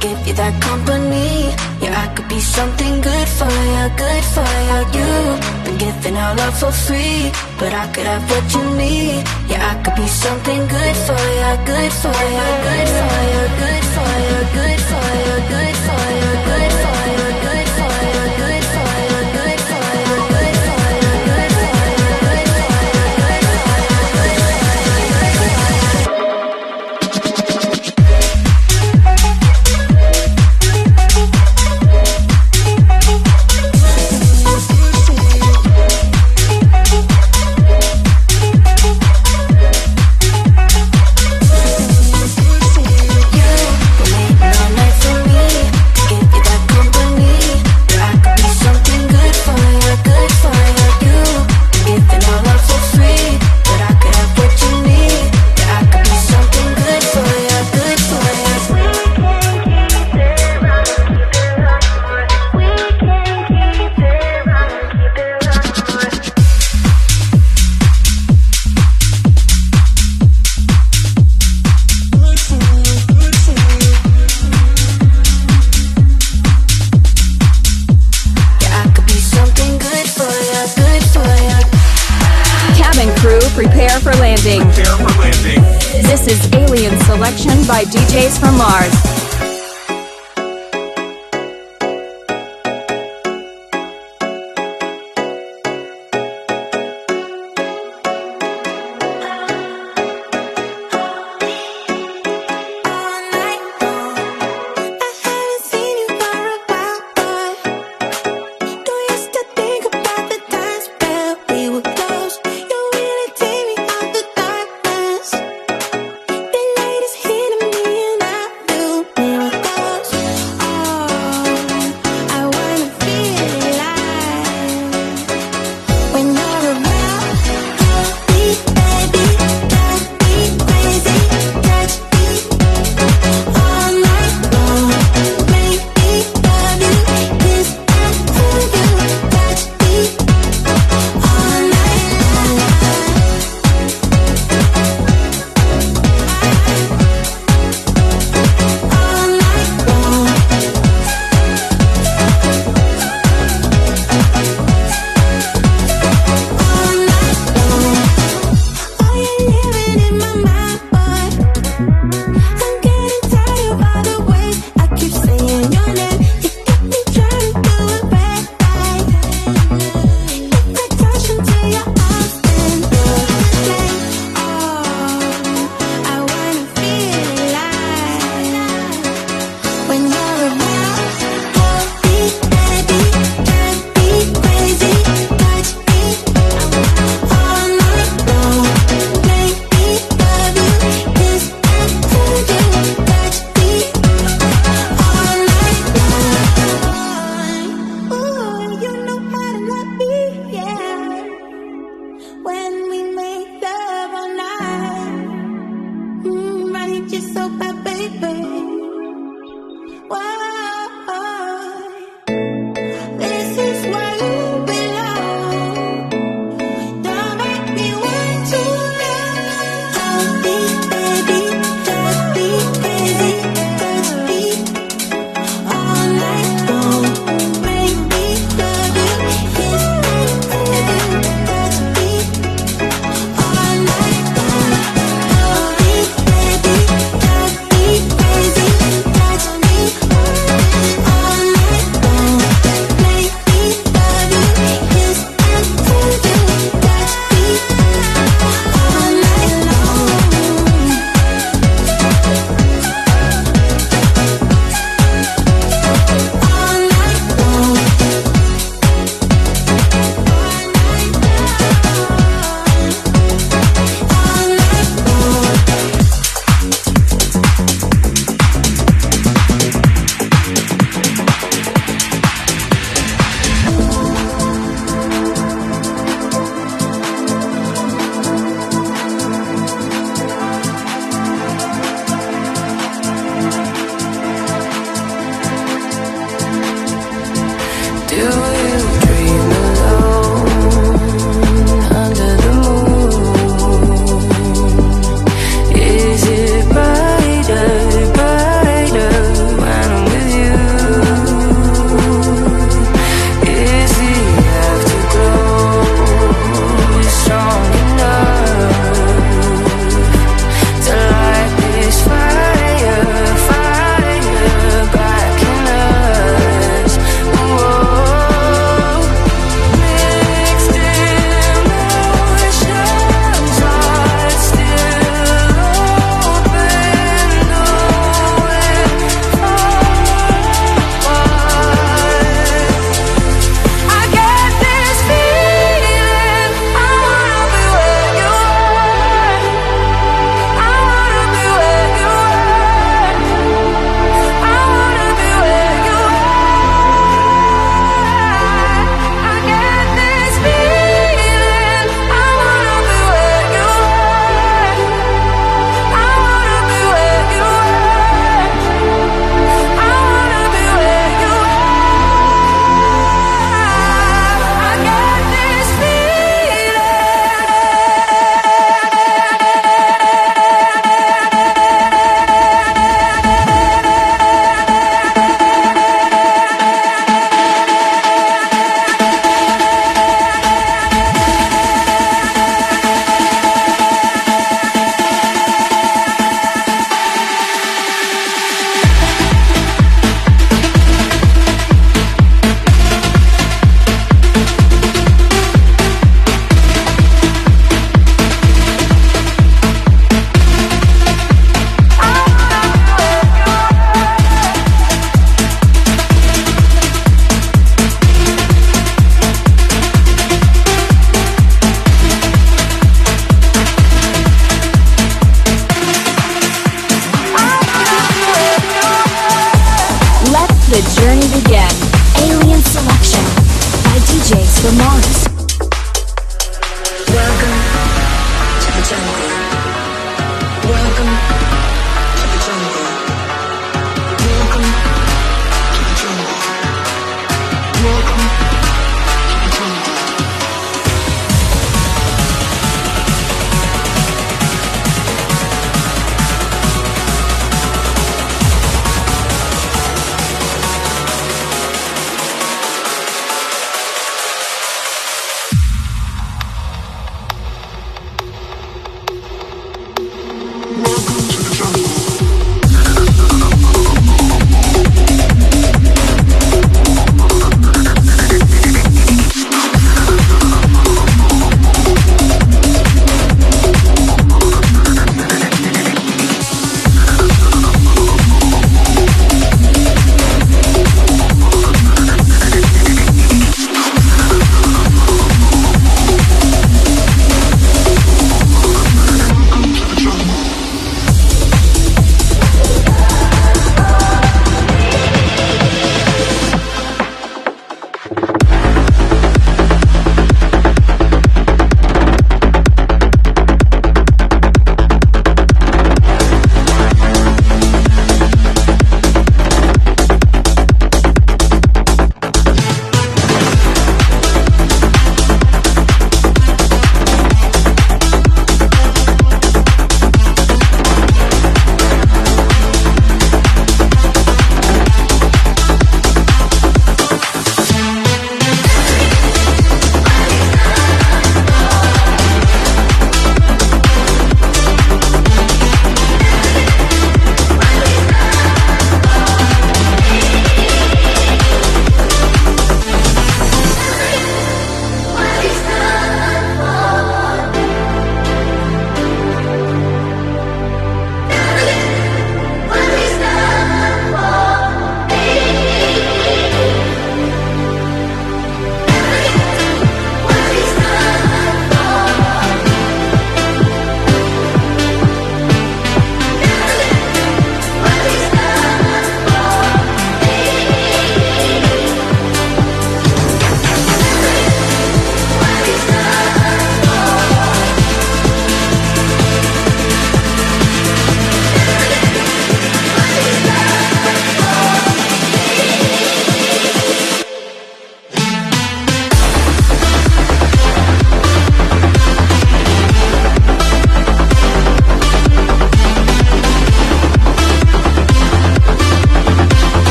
give you that company. Yeah, I could be something good for you, good for you. You been giving out love for free, but I could have what you need. Yeah, I could be something good for you, good for you, good for you, good for you, good for you, good for you,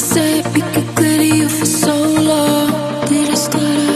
when you're only thinking of yourself and how you look to other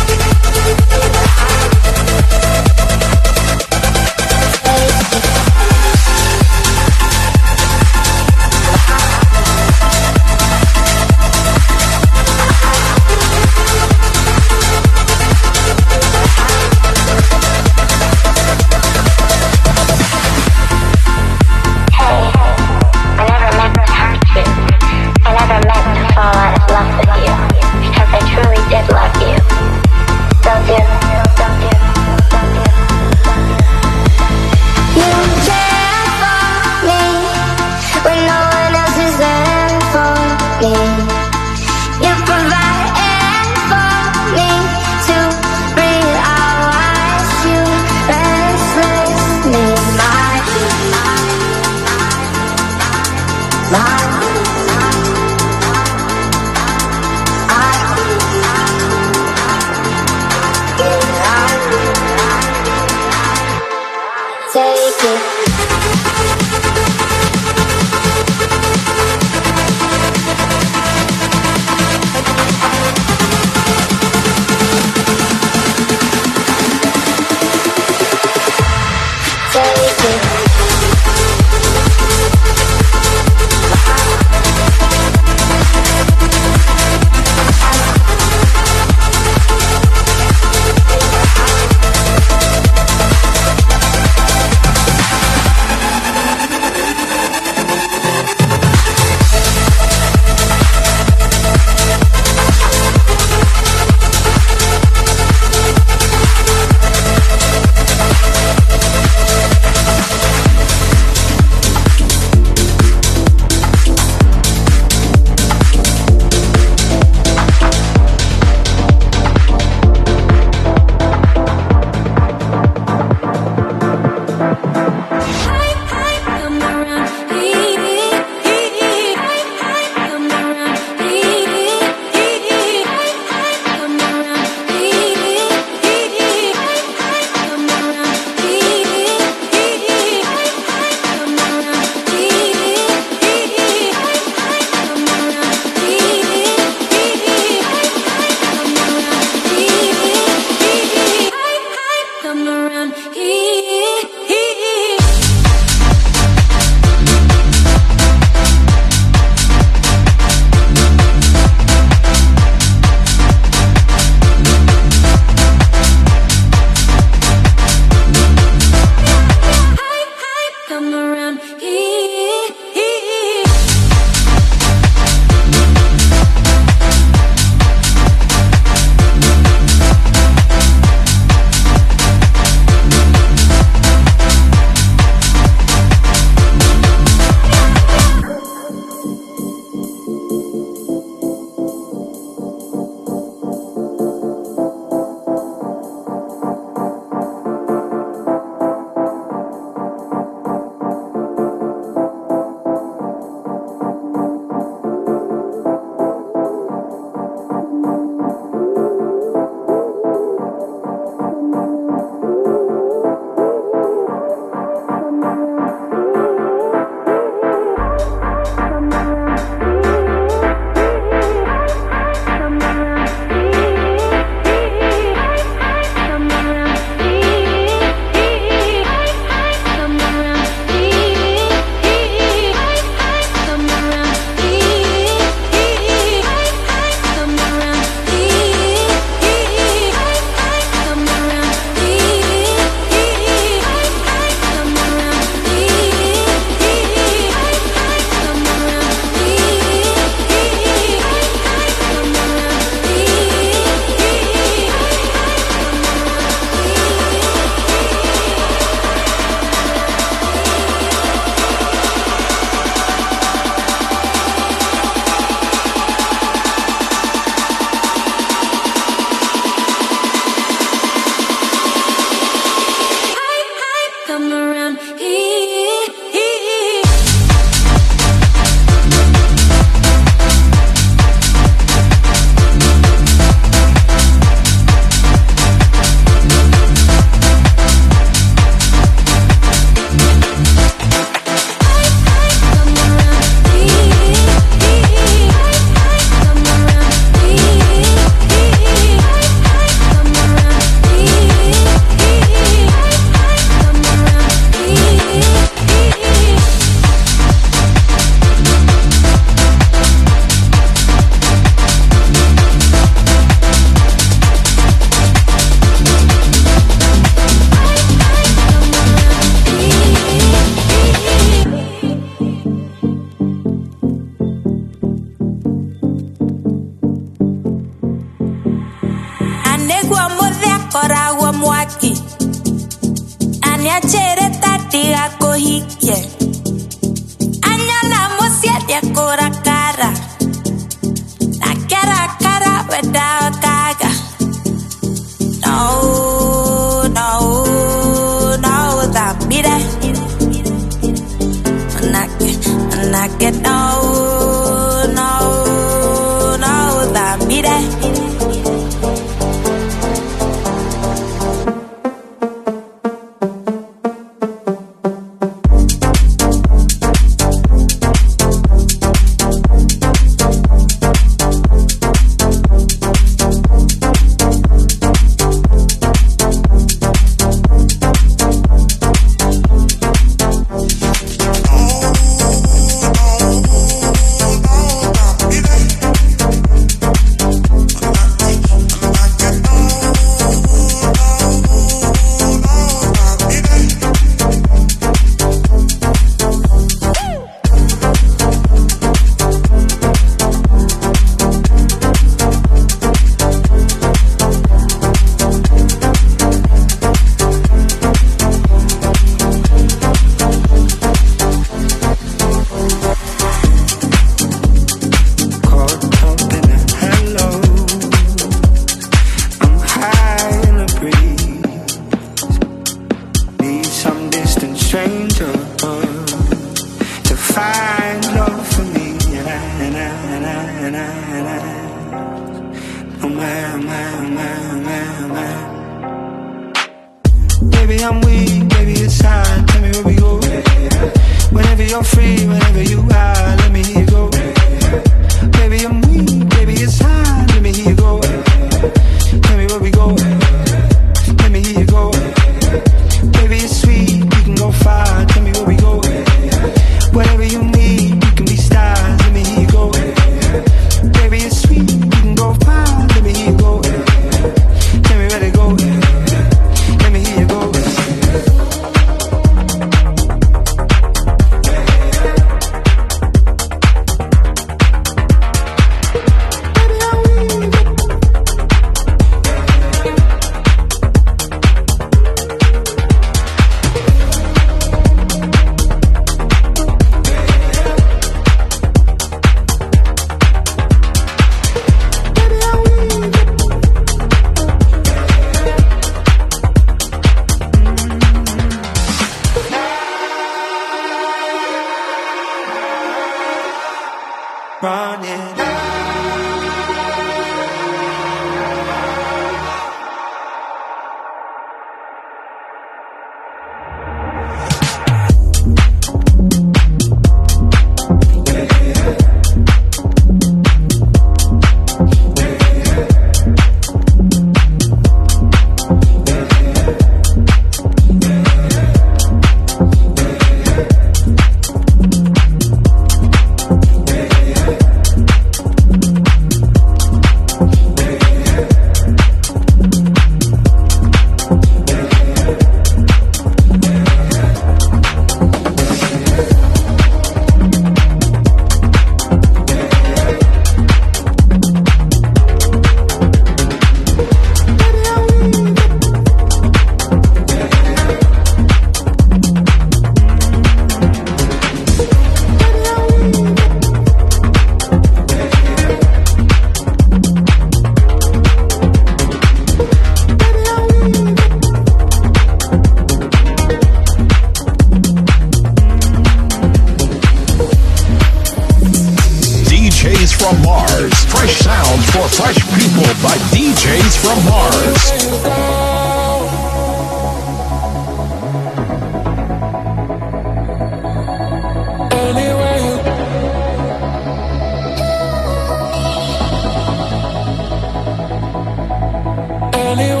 Anywhere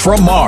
from Mars.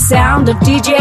Sound of DJs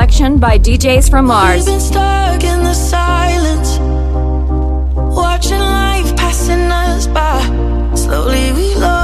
Selection by DJs from Mars. We've been stuck in the silence, watching life passing us by. Slowly we lost.